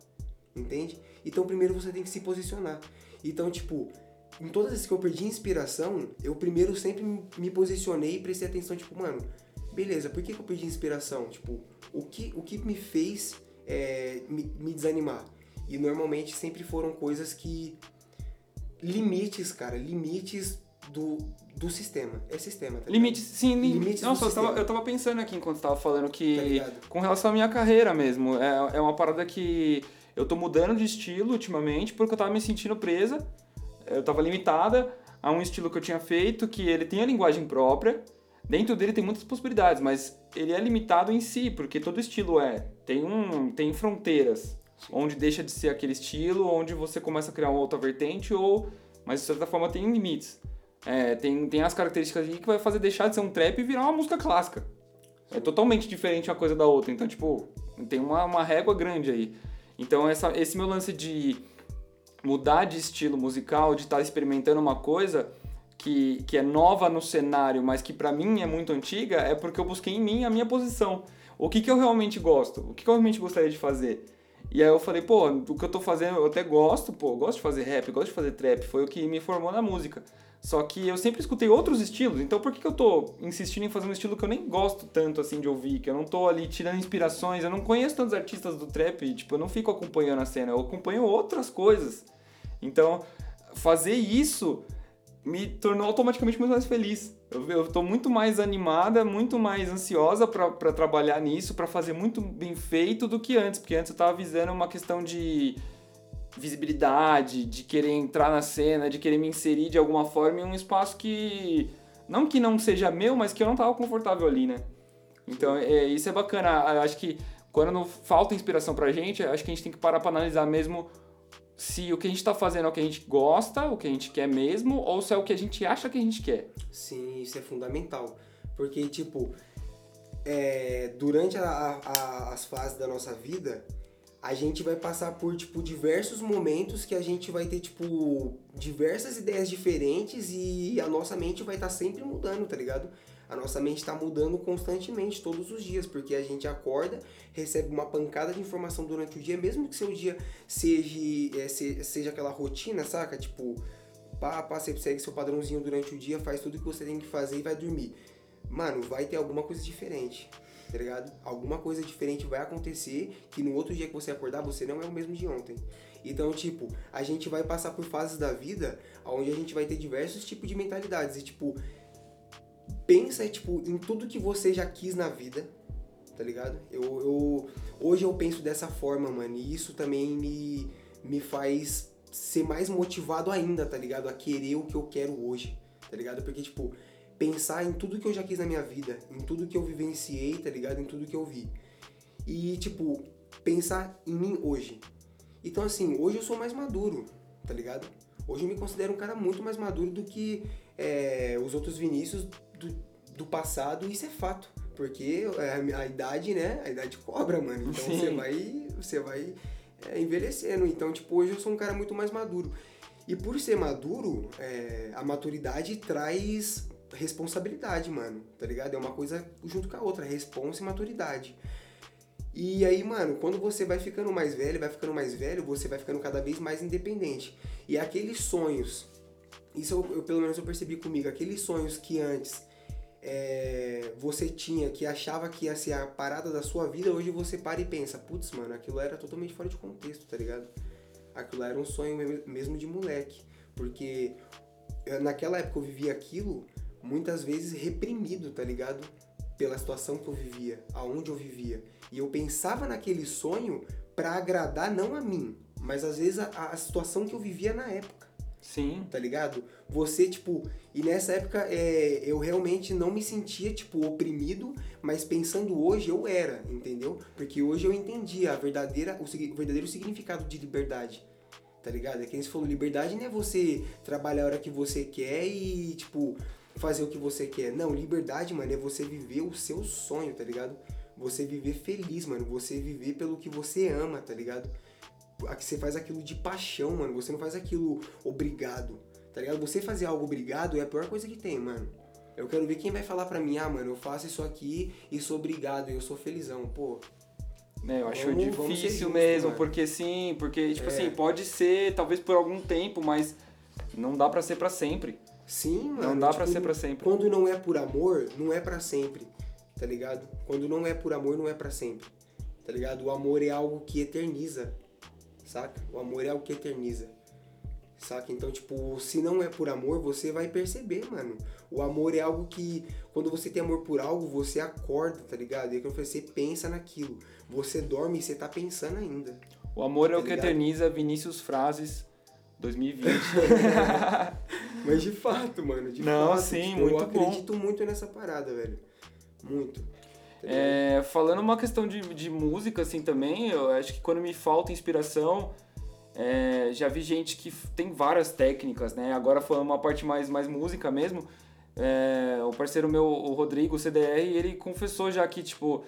entende? Então primeiro você tem que se posicionar. Então, tipo, em todas as que eu perdi inspiração, eu primeiro sempre me posicionei e prestei atenção, tipo, mano, beleza, por que, que eu perdi inspiração? Tipo, o que, o que me fez é, me, me desanimar? E normalmente sempre foram coisas que. Limites, cara, limites do, do sistema. É sistema, tá Limites, sim, limites Nossa, eu tava, eu tava, pensando aqui enquanto tava falando que. Tá com relação à minha carreira mesmo, é, é uma parada que eu tô mudando de estilo ultimamente porque eu tava me sentindo presa eu estava limitada a um estilo que eu tinha feito, que ele tem a linguagem própria. Dentro dele tem muitas possibilidades, mas ele é limitado em si, porque todo estilo é. Tem, um, tem fronteiras, Sim. onde deixa de ser aquele estilo, onde você começa a criar uma outra vertente, ou. Mas de certa forma tem limites. É, tem, tem as características aí que vai fazer deixar de ser um trap e virar uma música clássica. É totalmente diferente uma coisa da outra. Então, tipo, tem uma, uma régua grande aí. Então, essa, esse meu lance de mudar de estilo musical, de estar tá experimentando uma coisa que, que é nova no cenário, mas que para mim é muito antiga, é porque eu busquei em mim a minha posição. O que, que eu realmente gosto? O que, que eu realmente gostaria de fazer? E aí eu falei, pô, o que eu tô fazendo, eu até gosto, pô, gosto de fazer rap, gosto de fazer trap, foi o que me formou na música. Só que eu sempre escutei outros estilos, então por que, que eu tô insistindo em fazer um estilo que eu nem gosto tanto assim de ouvir, que eu não tô ali tirando inspirações, eu não conheço tantos artistas do trap, tipo, eu não fico acompanhando a cena, eu acompanho outras coisas. Então, fazer isso me tornou automaticamente muito mais feliz. Eu, eu tô muito mais animada, muito mais ansiosa para trabalhar nisso, para fazer muito bem feito do que antes, porque antes eu tava visando uma questão de visibilidade, de querer entrar na cena, de querer me inserir de alguma forma em um espaço que não que não seja meu, mas que eu não estava confortável ali, né? Então, é, isso é bacana. Eu acho que quando não falta inspiração pra gente, acho que a gente tem que parar para analisar mesmo se o que a gente está fazendo é o que a gente gosta, o que a gente quer mesmo, ou se é o que a gente acha que a gente quer. Sim, isso é fundamental. Porque, tipo, é, durante a, a, as fases da nossa vida, a gente vai passar por, tipo, diversos momentos que a gente vai ter, tipo, diversas ideias diferentes e a nossa mente vai estar tá sempre mudando, tá ligado? A nossa mente está mudando constantemente, todos os dias, porque a gente acorda, recebe uma pancada de informação durante o dia, mesmo que seu dia seja, é, seja aquela rotina, saca? Tipo, pá, pá, você segue seu padrãozinho durante o dia, faz tudo que você tem que fazer e vai dormir. Mano, vai ter alguma coisa diferente tá ligado? Alguma coisa diferente vai acontecer que no outro dia que você acordar, você não é o mesmo de ontem. Então, tipo, a gente vai passar por fases da vida onde a gente vai ter diversos tipos de mentalidades. E, tipo, pensa, tipo, em tudo que você já quis na vida, tá ligado? Eu, eu, hoje eu penso dessa forma, mano, e isso também me, me faz ser mais motivado ainda, tá ligado? A querer o que eu quero hoje, tá ligado? Porque, tipo, pensar em tudo que eu já quis na minha vida, em tudo que eu vivenciei, tá ligado? Em tudo que eu vi. E, tipo, pensar em mim hoje. Então, assim, hoje eu sou mais maduro, tá ligado? Hoje eu me considero um cara muito mais maduro do que é, os outros Vinícius do, do passado, isso é fato. Porque a, a, idade, né? A idade cobra, mano. Então Sim. você vai. Você vai é, envelhecendo. Então, tipo, hoje eu sou um cara muito mais maduro. E por ser maduro, é, a maturidade traz responsabilidade, mano, tá ligado? É uma coisa junto com a outra, responsa e maturidade. E aí, mano, quando você vai ficando mais velho, vai ficando mais velho, você vai ficando cada vez mais independente. E aqueles sonhos, isso eu, eu pelo menos eu percebi comigo, aqueles sonhos que antes é, você tinha, que achava que ia ser a parada da sua vida, hoje você para e pensa, putz, mano, aquilo era totalmente fora de contexto, tá ligado? Aquilo era um sonho mesmo de moleque. Porque naquela época eu vivia aquilo, muitas vezes reprimido, tá ligado? Pela situação que eu vivia, aonde eu vivia. E eu pensava naquele sonho para agradar não a mim, mas às vezes a, a, situação que eu vivia na época, Sim. Tá ligado? Você, tipo, e nessa época é, eu realmente não me sentia, tipo, oprimido, mas pensando hoje eu era, entendeu? Porque hoje eu entendi a verdadeira, o, o verdadeiro significado de liberdade. Tá ligado? É que você falou, liberdade não é você trabalhar a hora que você quer e, tipo, fazer o que você quer. Não, liberdade, mano, é você viver o seu sonho, tá ligado? Você viver feliz, mano. Você viver pelo que você ama, tá ligado? Você faz aquilo de paixão, mano. Você não faz aquilo obrigado, tá ligado? Você fazer algo obrigado é a pior coisa que tem, mano. Eu quero ver quem vai falar pra mim, ah, mano, eu faço isso aqui e sou obrigado e eu sou felizão. Pô, é, eu acho Vamos- vamos difícil justos, mesmo, mano. porque sim, porque, tipo É. assim, pode ser, talvez por algum tempo, mas não dá pra ser pra sempre. Sim, mano. Não dá pra tipo, ser pra sempre. Quando não é por amor, não é pra sempre, tá ligado? Quando não é por amor, não é pra sempre, tá ligado? O amor é algo que eterniza, saca? O amor é algo que eterniza, saca? Então, tipo, se não é por amor, você vai perceber, mano. O amor é algo que, quando você tem amor por algo, você acorda, tá ligado? E aí, quando você pensa naquilo, você dorme e você tá pensando ainda. O amor é Tá o que ligado? eterniza Vinícius Frases 2020. Mas de fato, mano, de Não, fato. sim, tipo, muito eu acredito muito nessa parada, velho. Muito. Tá? É, falando uma questão de, de música, assim, também, eu acho que quando me falta inspiração, é, já vi gente que tem várias técnicas, né? Agora falando uma parte mais, mais música mesmo, é, o parceiro meu, o Rodrigo, o CDR, ele confessou já que, tipo,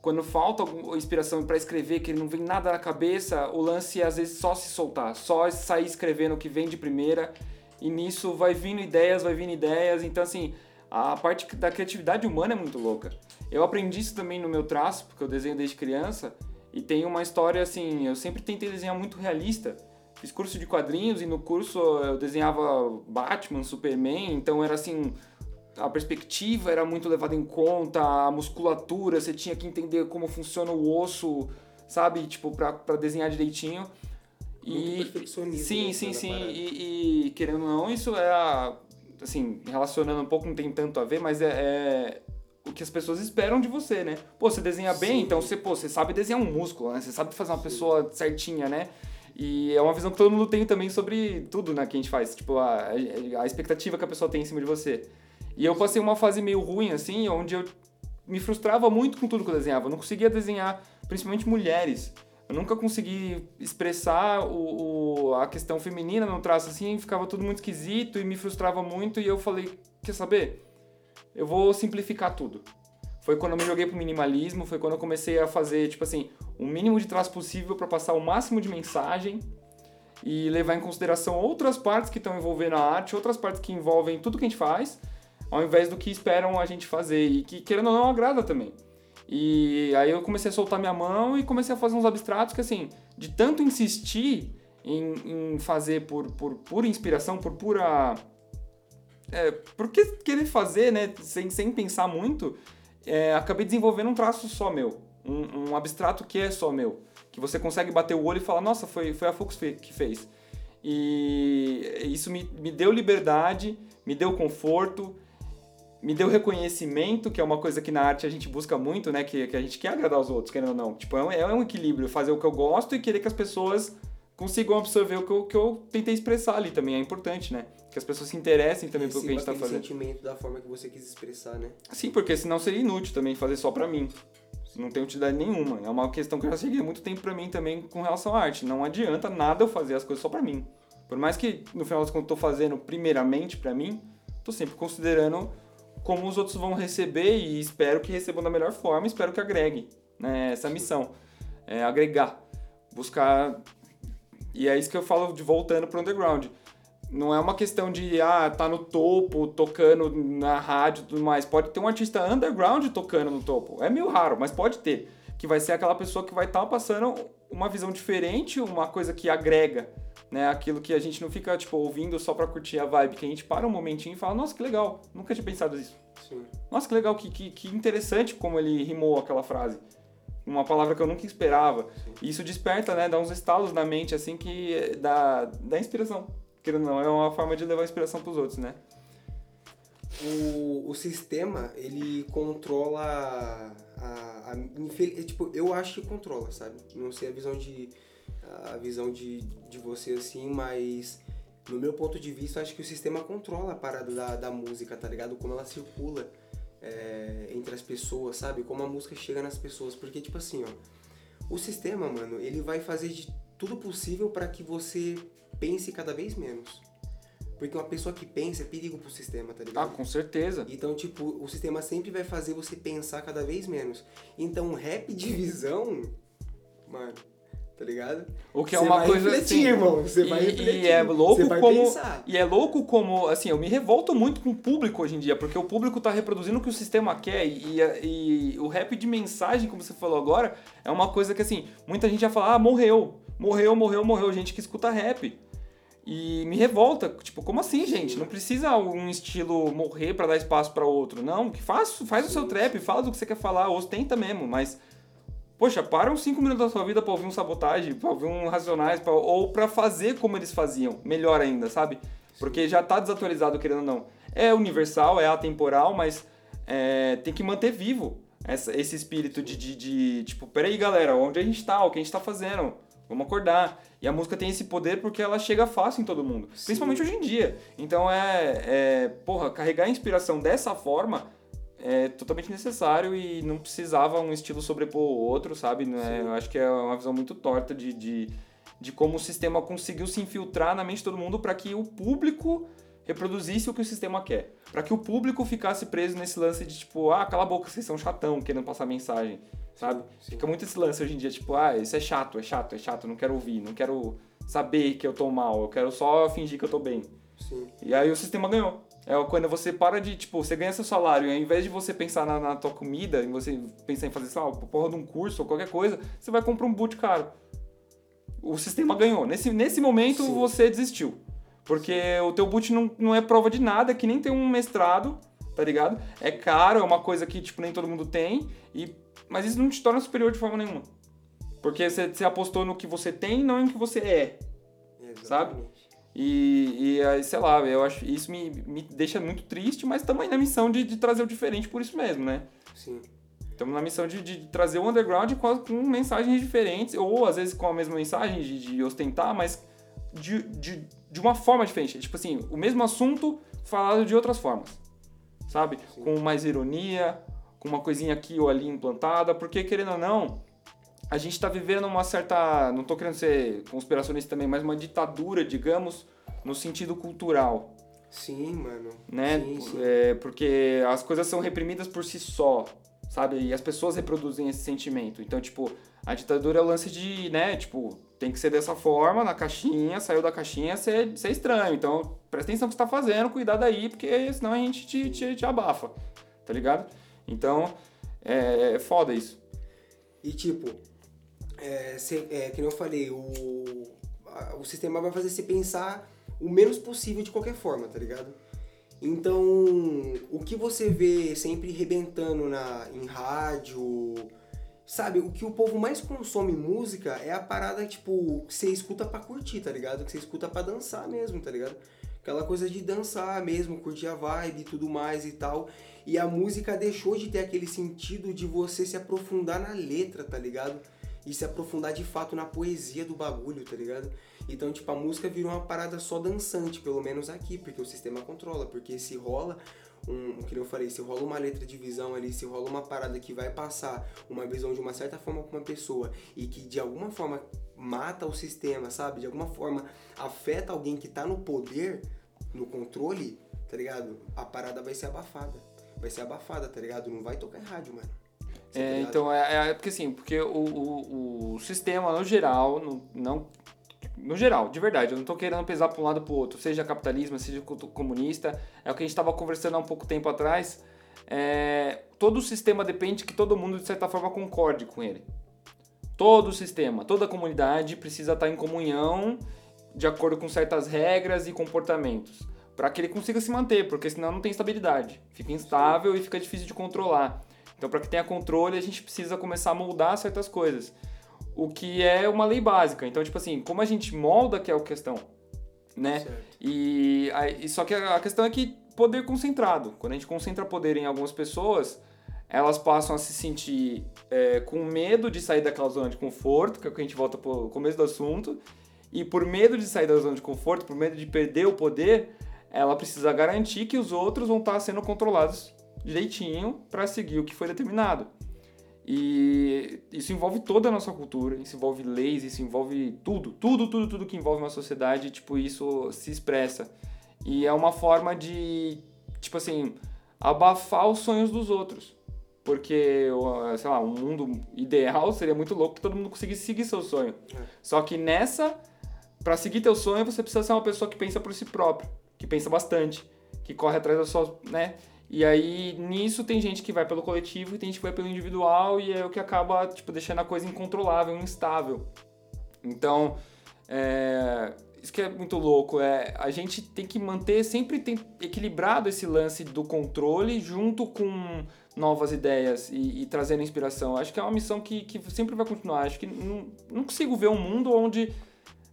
quando falta inspiração pra escrever, que não vem nada na cabeça, o lance é às vezes só se soltar, só sair escrevendo o que vem de primeira, e nisso vai vindo ideias, vai vindo ideias, então assim, a parte da criatividade humana é muito louca. Eu aprendi isso também no meu traço, porque eu desenho desde criança, e tem uma história assim, eu sempre tentei desenhar muito realista. Fiz curso de quadrinhos e no curso eu desenhava Batman, Superman, então era assim, a perspectiva era muito levada em conta, a musculatura, você tinha que entender como funciona o osso, sabe? Tipo, pra, pra desenhar direitinho. Muito perfeccionismo, Sim, né, sim, sim. E, e, querendo ou não, isso é a, assim, relacionando um pouco, não tem tanto a ver, mas é, é o que as pessoas esperam de você, né? Pô, você desenha bem, Sim. então você, pô, você sabe desenhar um músculo, né? Você sabe fazer uma pessoa certinha, né? E é uma visão que todo mundo tem também sobre tudo, né, que a gente faz. Tipo, a, a expectativa que a pessoa tem em cima de você. E eu passei uma fase meio ruim, assim, onde eu me frustrava muito com tudo que eu desenhava. Eu não conseguia desenhar, principalmente mulheres. Eu nunca consegui expressar o, o- a questão feminina no traço assim, ficava tudo muito esquisito e me frustrava muito. E eu falei: quer saber? Eu vou simplificar tudo. Foi quando eu me joguei pro minimalismo, foi quando eu comecei a fazer, tipo assim, o mínimo de traço possível para passar o máximo de mensagem e levar em consideração outras partes que estão envolvendo a arte, outras partes que envolvem tudo que a gente faz, ao invés do que esperam a gente fazer e que, querendo ou não, agrada também. E aí eu comecei a soltar minha mão e comecei a fazer uns abstratos que, assim, de tanto insistir em, em fazer por, por pura inspiração, por pura. É, por que querer fazer, né, sem, sem pensar muito, é, acabei desenvolvendo um traço só meu. Um, um abstrato que é só meu. Que você consegue bater o olho e falar, nossa, foi, foi a Fux que fez. E isso me, me deu liberdade, me deu conforto, me deu reconhecimento, que é uma coisa que na arte a gente busca muito, né? Que, que a gente quer agradar os outros, querendo ou não. Tipo, é um, é um equilíbrio, fazer o que eu gosto e querer que as pessoas consigam absorver o que eu, que eu tentei expressar ali também. É importante, né? Que as pessoas se interessem também pelo que a gente tá fazendo. sentimento da forma que você quis expressar, né? Sim, porque senão seria inútil também fazer só pra mim. Não tem utilidade nenhuma. É uma questão que eu já cheguei há muito tempo pra mim também com relação à arte. Não adianta nada eu fazer as coisas só pra mim. Por mais que no final das contas eu tô fazendo primeiramente pra mim, tô sempre considerando como os outros vão receber e espero que recebam da melhor forma, espero que agregue né, essa missão. É agregar. Buscar. E é isso que eu falo de voltando pro underground. Não é uma questão de, ah, tá no topo, tocando na rádio e tudo mais. Pode ter um artista underground tocando no topo. É meio raro, mas pode ter. Que vai ser aquela pessoa que vai estar passando uma visão diferente, uma coisa que agrega, né? Aquilo que a gente não fica, tipo, ouvindo só pra curtir a vibe. Que a gente para um momentinho e fala, nossa, que legal, nunca tinha pensado nisso. Sim. Nossa, que legal, que, que, que interessante como ele rimou aquela frase. Uma palavra que eu nunca esperava. E isso desperta, né? Dá uns estalos na mente, assim, que dá, dá inspiração. Querendo ou não, é uma forma de levar inspiração pros outros, né? O, o sistema, ele controla a, a infel- é, tipo, eu acho que controla, sabe? Não sei a visão de a visão de, de você assim, mas no meu ponto de vista, acho que o sistema controla a parada da, da música, tá ligado? Como ela circula é, entre as pessoas, sabe? Como a música chega nas pessoas. Porque, tipo assim, ó, o sistema, mano, ele vai fazer de tudo possível para que você pense cada vez menos. Porque uma pessoa que pensa é perigo pro sistema, tá ligado? Ah, com certeza. Então, tipo, o sistema sempre vai fazer você pensar cada vez menos. Então, rap de visão, mano, tá ligado? O que é Você uma vai coisa refletir, assim. irmão. Você e, vai refletir. e é louco como pensar. e é louco como assim eu me revolto muito com o público hoje em dia porque o público tá reproduzindo o que o sistema quer e, e, e o rap de mensagem como você falou agora é uma coisa que assim muita gente já fala ah morreu morreu morreu morreu gente que escuta rap e me revolta tipo como assim gente não precisa um estilo morrer pra dar espaço pra outro não que faz faz o seu trap fala do que você quer falar ostenta mesmo mas Poxa, para uns 5 minutos da sua vida pra ouvir um sabotagem, pra ouvir um racionais, pra- ou pra fazer como eles faziam, melhor ainda, sabe? Porque já tá desatualizado, querendo ou não. É universal, é atemporal, mas é, tem que manter vivo essa- esse espírito de, de, de, tipo, peraí galera, onde a gente tá, o que a gente tá fazendo? Vamos acordar. E a música tem esse poder porque ela chega fácil em todo mundo. Sim. Principalmente hoje em dia. Então é, é. Porra, carregar a inspiração dessa forma é totalmente necessário e não precisava um estilo sobrepor o outro, sabe? É- Sim. eu acho que é uma visão muito torta de, de, de como o sistema conseguiu se infiltrar na mente de todo mundo para que o público reproduzisse o que o sistema quer. Para que o público ficasse preso nesse lance de tipo, ah, cala a boca, vocês são chatão querendo passar mensagem, sabe? Sim. Fica muito esse lance hoje em dia, tipo, ah, isso é chato, é chato, é chato, não quero ouvir, não quero saber que eu tô mal, eu quero só fingir que eu tô bem. Sim. E aí o sistema ganhou. É quando você para de, tipo, você ganha seu salário e ao invés de você pensar na, na tua comida, e você pensar em fazer, sei lá, porra de um curso ou qualquer coisa, você vai comprar um boot caro. O sistema ganhou. Nesse, nesse momento Sim. você desistiu. Porque o teu boot não, não é prova de nada, que nem tem um mestrado, tá ligado? É caro, é uma coisa que, tipo, nem todo mundo tem, e, mas isso não te torna superior de forma nenhuma. Porque você, você apostou no que você tem, não em que você é. Exatamente. E, e aí, sei lá, eu acho isso me, me deixa muito triste, mas também na missão de, de trazer o diferente por isso mesmo, né? Sim. Estamos na missão de, de trazer o underground com, com mensagens diferentes, ou às vezes com a mesma mensagem de, de ostentar, mas de, de, de uma forma diferente. Tipo assim, o mesmo assunto falado de outras formas, sabe? Sim. Com mais ironia, com uma coisinha aqui ou ali implantada, porque querendo ou não, a gente tá vivendo uma certa. Não tô querendo ser conspiracionista também, mas uma ditadura, digamos, no sentido cultural Sim, mano. né? Sim, sim. É, porque as coisas são reprimidas por si só, sabe? E as pessoas reproduzem esse sentimento. Então, tipo, a ditadura é o lance de, né? Tipo, tem que ser dessa forma, na caixinha, saiu da caixinha, você é estranho. Então, presta atenção no que você tá fazendo, cuidado aí, porque senão a gente te, te, te abafa, tá ligado? Então, é, é foda isso. E tipo, é, é, que eu falei, o, a- o sistema vai fazer você pensar o menos possível de qualquer forma, tá ligado? Então, o que você vê sempre rebentando na, em rádio, sabe? O que o povo mais consome música é a parada, tipo, que você escuta pra curtir, tá ligado? Que você escuta pra dançar mesmo, tá ligado? Aquela coisa de dançar mesmo, curtir a vibe e tudo mais e tal. E a música deixou de ter aquele sentido de você se aprofundar na letra, tá ligado? E se aprofundar de fato na poesia do bagulho, tá ligado? Então, tipo, a música virou uma parada só dançante, pelo menos aqui, porque o sistema controla. Porque se rola um, que eu falei, se rola uma letra de visão ali, se rola uma parada que vai passar uma visão de uma certa forma pra uma pessoa e que de alguma forma mata o sistema, sabe? De alguma forma afeta alguém que tá no poder, no controle, tá ligado? A parada vai ser abafada. Vai ser abafada, tá ligado? Não vai tocar em rádio, mano. Tá É, ligado? então, é, é porque assim, porque o, o, o sistema, no geral, não, não. No geral, de verdade, eu não tô querendo pesar pra um lado pro outro, seja capitalismo, seja co- comunista, é o que a gente tava conversando há um pouco tempo atrás. É, todo o sistema depende que todo mundo, de certa forma, concorde com ele. Todo o sistema, toda a comunidade precisa estar em comunhão de acordo com certas regras e comportamentos, para que ele consiga se manter, porque senão não tem estabilidade, fica instável e fica difícil de controlar. Então, para que tenha controle, a gente precisa começar a moldar certas coisas, o que é uma lei básica. Então, tipo assim, como a gente molda que é a questão, né? Certo. E, aí- só que a a questão é que poder concentrado. Quando a gente concentra poder em algumas pessoas, elas passam a se sentir é, com medo de sair daquela zona de conforto, que é o que a gente volta pro começo do assunto, E por medo de sair da zona de conforto, por medo de perder o poder, ela precisa garantir que os outros vão estar sendo controlados direitinho para seguir o que foi determinado. E isso envolve toda a nossa cultura, isso envolve leis, isso envolve tudo, tudo, tudo, tudo que envolve uma sociedade, tipo, isso se expressa. E é uma forma de, tipo assim, abafar os sonhos dos outros. Porque, sei lá, um mundo ideal seria muito louco que todo mundo conseguisse seguir seu sonho. É. Só que nessa, para seguir teu sonho, você precisa ser uma pessoa que pensa por si próprio, que pensa bastante, que corre atrás da sua, né? E aí, nisso, tem gente que vai pelo coletivo e tem gente que vai pelo individual e é o que acaba, tipo, deixando a coisa incontrolável, instável. Então, é, isso que é muito louco, é a gente tem que manter, sempre tem equilibrado esse lance do controle junto com novas ideias e, e trazendo inspiração. Acho que é uma missão que, que sempre vai continuar. Acho que não, não consigo ver um mundo onde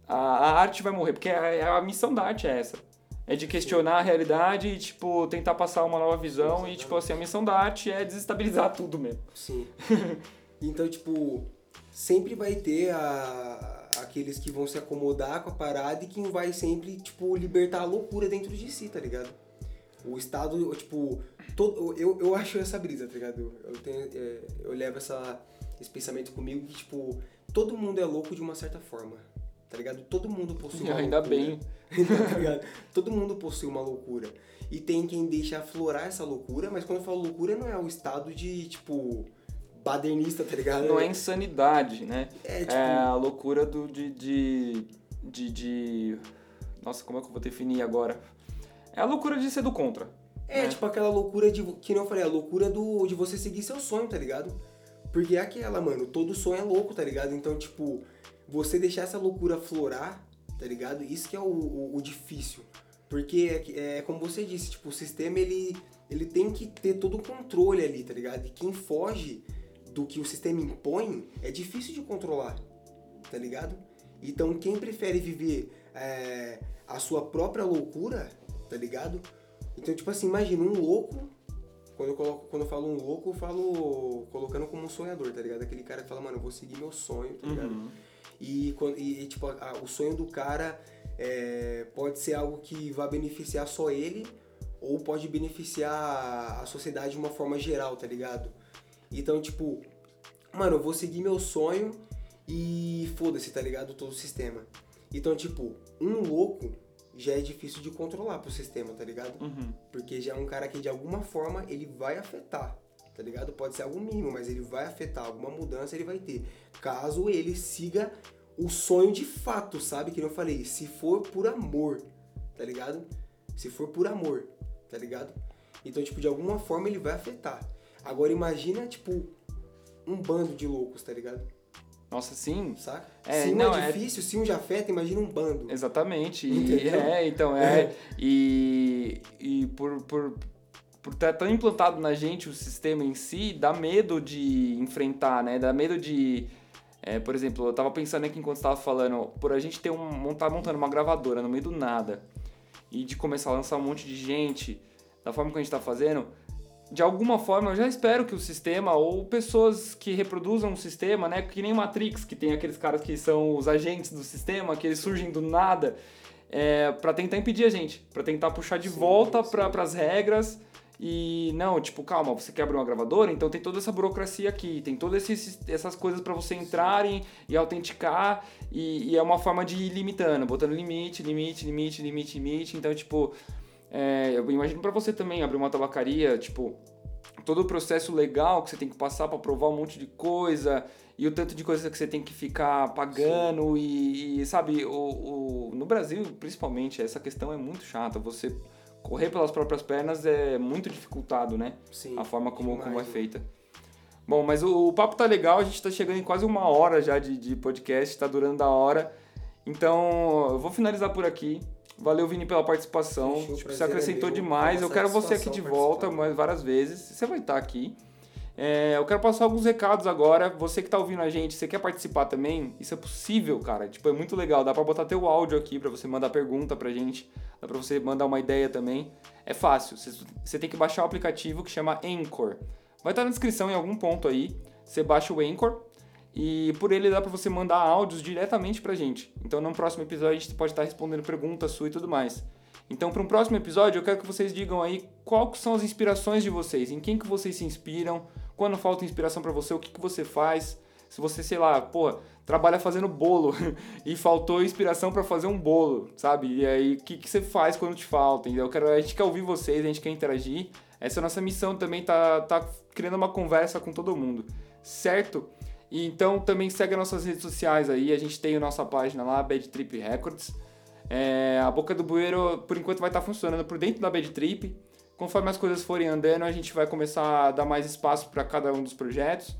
a, a arte vai morrer, porque a, a missão da arte é essa é de questionar a realidade e, tipo, tentar passar uma nova visão. E, tipo, assim, a missão da arte é desestabilizar tudo mesmo. Sim. então, tipo, sempre vai ter a, aqueles que vão se acomodar com a parada e quem vai sempre, tipo, libertar a loucura dentro de si, tá ligado? O Estado, tipo, todo, eu, eu acho essa brisa, tá ligado? Eu, tenho, é, eu levo essa, esse pensamento comigo que, tipo, todo mundo é louco de uma certa forma tá ligado? Todo mundo possui uma Ainda loucura. bem. tá ligado? Todo mundo possui uma loucura. E tem quem deixa aflorar essa loucura, mas quando eu falo loucura não é o estado de, tipo, badernista, tá ligado? Não é insanidade, né? É, tipo... é a loucura do, de, de, de, de... Nossa, como é que eu vou definir agora? É a loucura de ser do contra. É, né? tipo aquela loucura de, que nem eu falei, a loucura do, de você seguir seu sonho, tá ligado? Porque é aquela, mano, todo sonho é louco, tá ligado? Então, tipo, você deixar essa loucura florar, tá ligado? Isso que é o, o, o difícil. Porque é, é, como você disse, tipo, o sistema ele, ele tem que ter todo o controle ali, tá ligado? E quem foge do que o sistema impõe é difícil de controlar, tá ligado? Então quem prefere viver é, a sua própria loucura, tá ligado? Então, tipo assim, imagina um louco. Quando eu, coloco, quando eu falo um louco, eu falo colocando como um sonhador, tá ligado? Aquele cara que fala, mano, eu vou seguir meu sonho, tá ligado? Uhum. E, e, tipo, a, o sonho do cara é, pode ser algo que vai beneficiar só ele ou pode beneficiar a sociedade de uma forma geral, tá ligado? Então, tipo, mano, eu vou seguir meu sonho e foda-se, tá ligado? Todo o sistema. Então, tipo, um louco já é difícil de controlar pro sistema, tá ligado? Uhum. Porque já é um cara que de alguma forma ele vai afetar tá ligado? Pode ser algo mínimo, mas ele vai afetar alguma mudança, ele vai ter. Caso ele siga o sonho de fato, sabe? Que eu falei, se for por amor, tá ligado? Se for por amor, tá ligado? Então, tipo, de alguma forma ele vai afetar. Agora imagina, tipo, um bando de loucos, tá ligado? Nossa, sim. Saca? É, se um não, é, é difícil, é... se um já afeta, imagina um bando. Exatamente. E, é, então, é. é. E, e por, por, por estar tão implantado na gente o sistema em si, dá medo de enfrentar, né? Dá medo de. É, por exemplo, eu tava pensando aqui enquanto estava falando, por a gente ter um, montar montando uma gravadora no meio do nada e de começar a lançar um monte de gente da forma que a gente está fazendo, de alguma forma eu já espero que o sistema ou pessoas que reproduzam o sistema, né, que nem Matrix, que tem aqueles caras que são os agentes do sistema, que eles surgem do nada, é, para tentar impedir a gente, para tentar puxar de sim, volta para as regras e não, tipo, calma, você quer abrir uma gravadora, então tem toda essa burocracia aqui, tem todas essas coisas para você entrarem e autenticar, e, e, é uma forma de ir limitando, botando limite, limite, limite, limite, limite. Então, tipo, é, eu imagino para você também abrir uma tabacaria, tipo, todo o processo legal que você tem que passar para provar um monte de coisa e o tanto de coisa que você tem que ficar pagando e, e, sabe, o, o, no Brasil, principalmente, essa questão é muito chata. Você correr pelas próprias pernas é muito dificultado, né? Sim. A forma como, como é feita. Bom, mas o, o, papo tá legal, a gente tá chegando em quase uma hora já de, de podcast, tá durando da hora. Então, eu vou finalizar por aqui. Valeu, Vini, pela participação. tipo, você acrescentou é demais. Eu quero você aqui de volta mais várias vezes. Você vai estar aqui. É, eu quero passar alguns recados agora. Você que tá ouvindo a gente, você quer participar também? Isso é possível, cara. Tipo, é muito legal. Dá pra botar teu áudio aqui pra você mandar pergunta pra gente. Dá pra você mandar uma ideia também. É fácil. Você tem que baixar o aplicativo que chama Anchor. Vai estar tá na descrição em algum ponto aí. Você baixa o Anchor. E por ele dá para você mandar áudios diretamente pra gente. Então no próximo episódio a gente pode estar respondendo perguntas suas e tudo mais. Então para um próximo episódio eu quero que vocês digam aí quais são as inspirações de vocês, em quem que vocês se inspiram, quando falta inspiração para você, o que, que você faz. Se você, sei lá, pô, trabalha fazendo bolo e faltou inspiração para fazer um bolo, sabe? E aí, o que, que você faz quando te falta? Eu quero, a gente quer ouvir vocês, a gente quer interagir. Essa é a nossa missão também, tá, tá criando uma conversa com todo mundo, certo? E então também segue as nossas redes sociais aí, a gente tem a nossa página lá, Bad Trip Records. É, a Boca do Bueiro, por enquanto, vai estar tá funcionando por dentro da Bad Trip. Conforme as coisas forem andando, a gente vai começar a dar mais espaço para cada um dos projetos.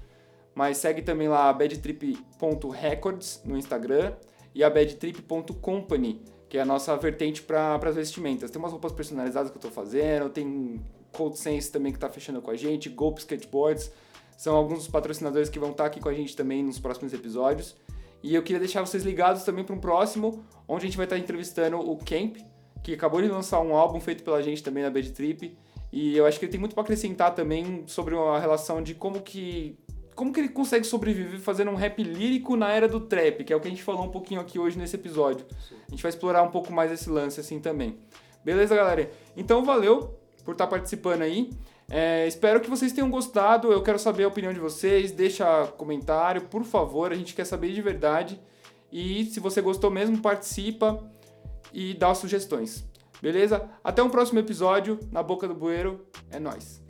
Mas segue também lá badtrip.records no Instagram e a badtrip.company, que é a nossa vertente para as vestimentas. Tem umas roupas personalizadas que eu estou fazendo, tem Cold Sense também que está fechando com a gente, Gulp Skateboards, são alguns dos patrocinadores que vão estar tá aqui com a gente também nos próximos episódios. E eu queria deixar vocês ligados também para um próximo, onde a gente vai estar tá entrevistando o Camp, que acabou de lançar um álbum feito pela gente também na Bad Trip. E eu acho que ele tem muito para acrescentar também sobre a relação de como que como que ele consegue sobreviver fazendo um rap lírico na era do trap, que é o que a gente falou um pouquinho aqui hoje nesse episódio. Sim. A gente vai explorar um pouco mais esse lance assim também. Beleza, galera? Então valeu por estar participando aí. É, espero que vocês tenham gostado. Eu quero saber a opinião de vocês. Deixa comentário, por favor. A gente quer saber de verdade. E se você gostou mesmo, participa e dá sugestões. Beleza? Até um próximo episódio. Na Boca do Bueiro. É nóis.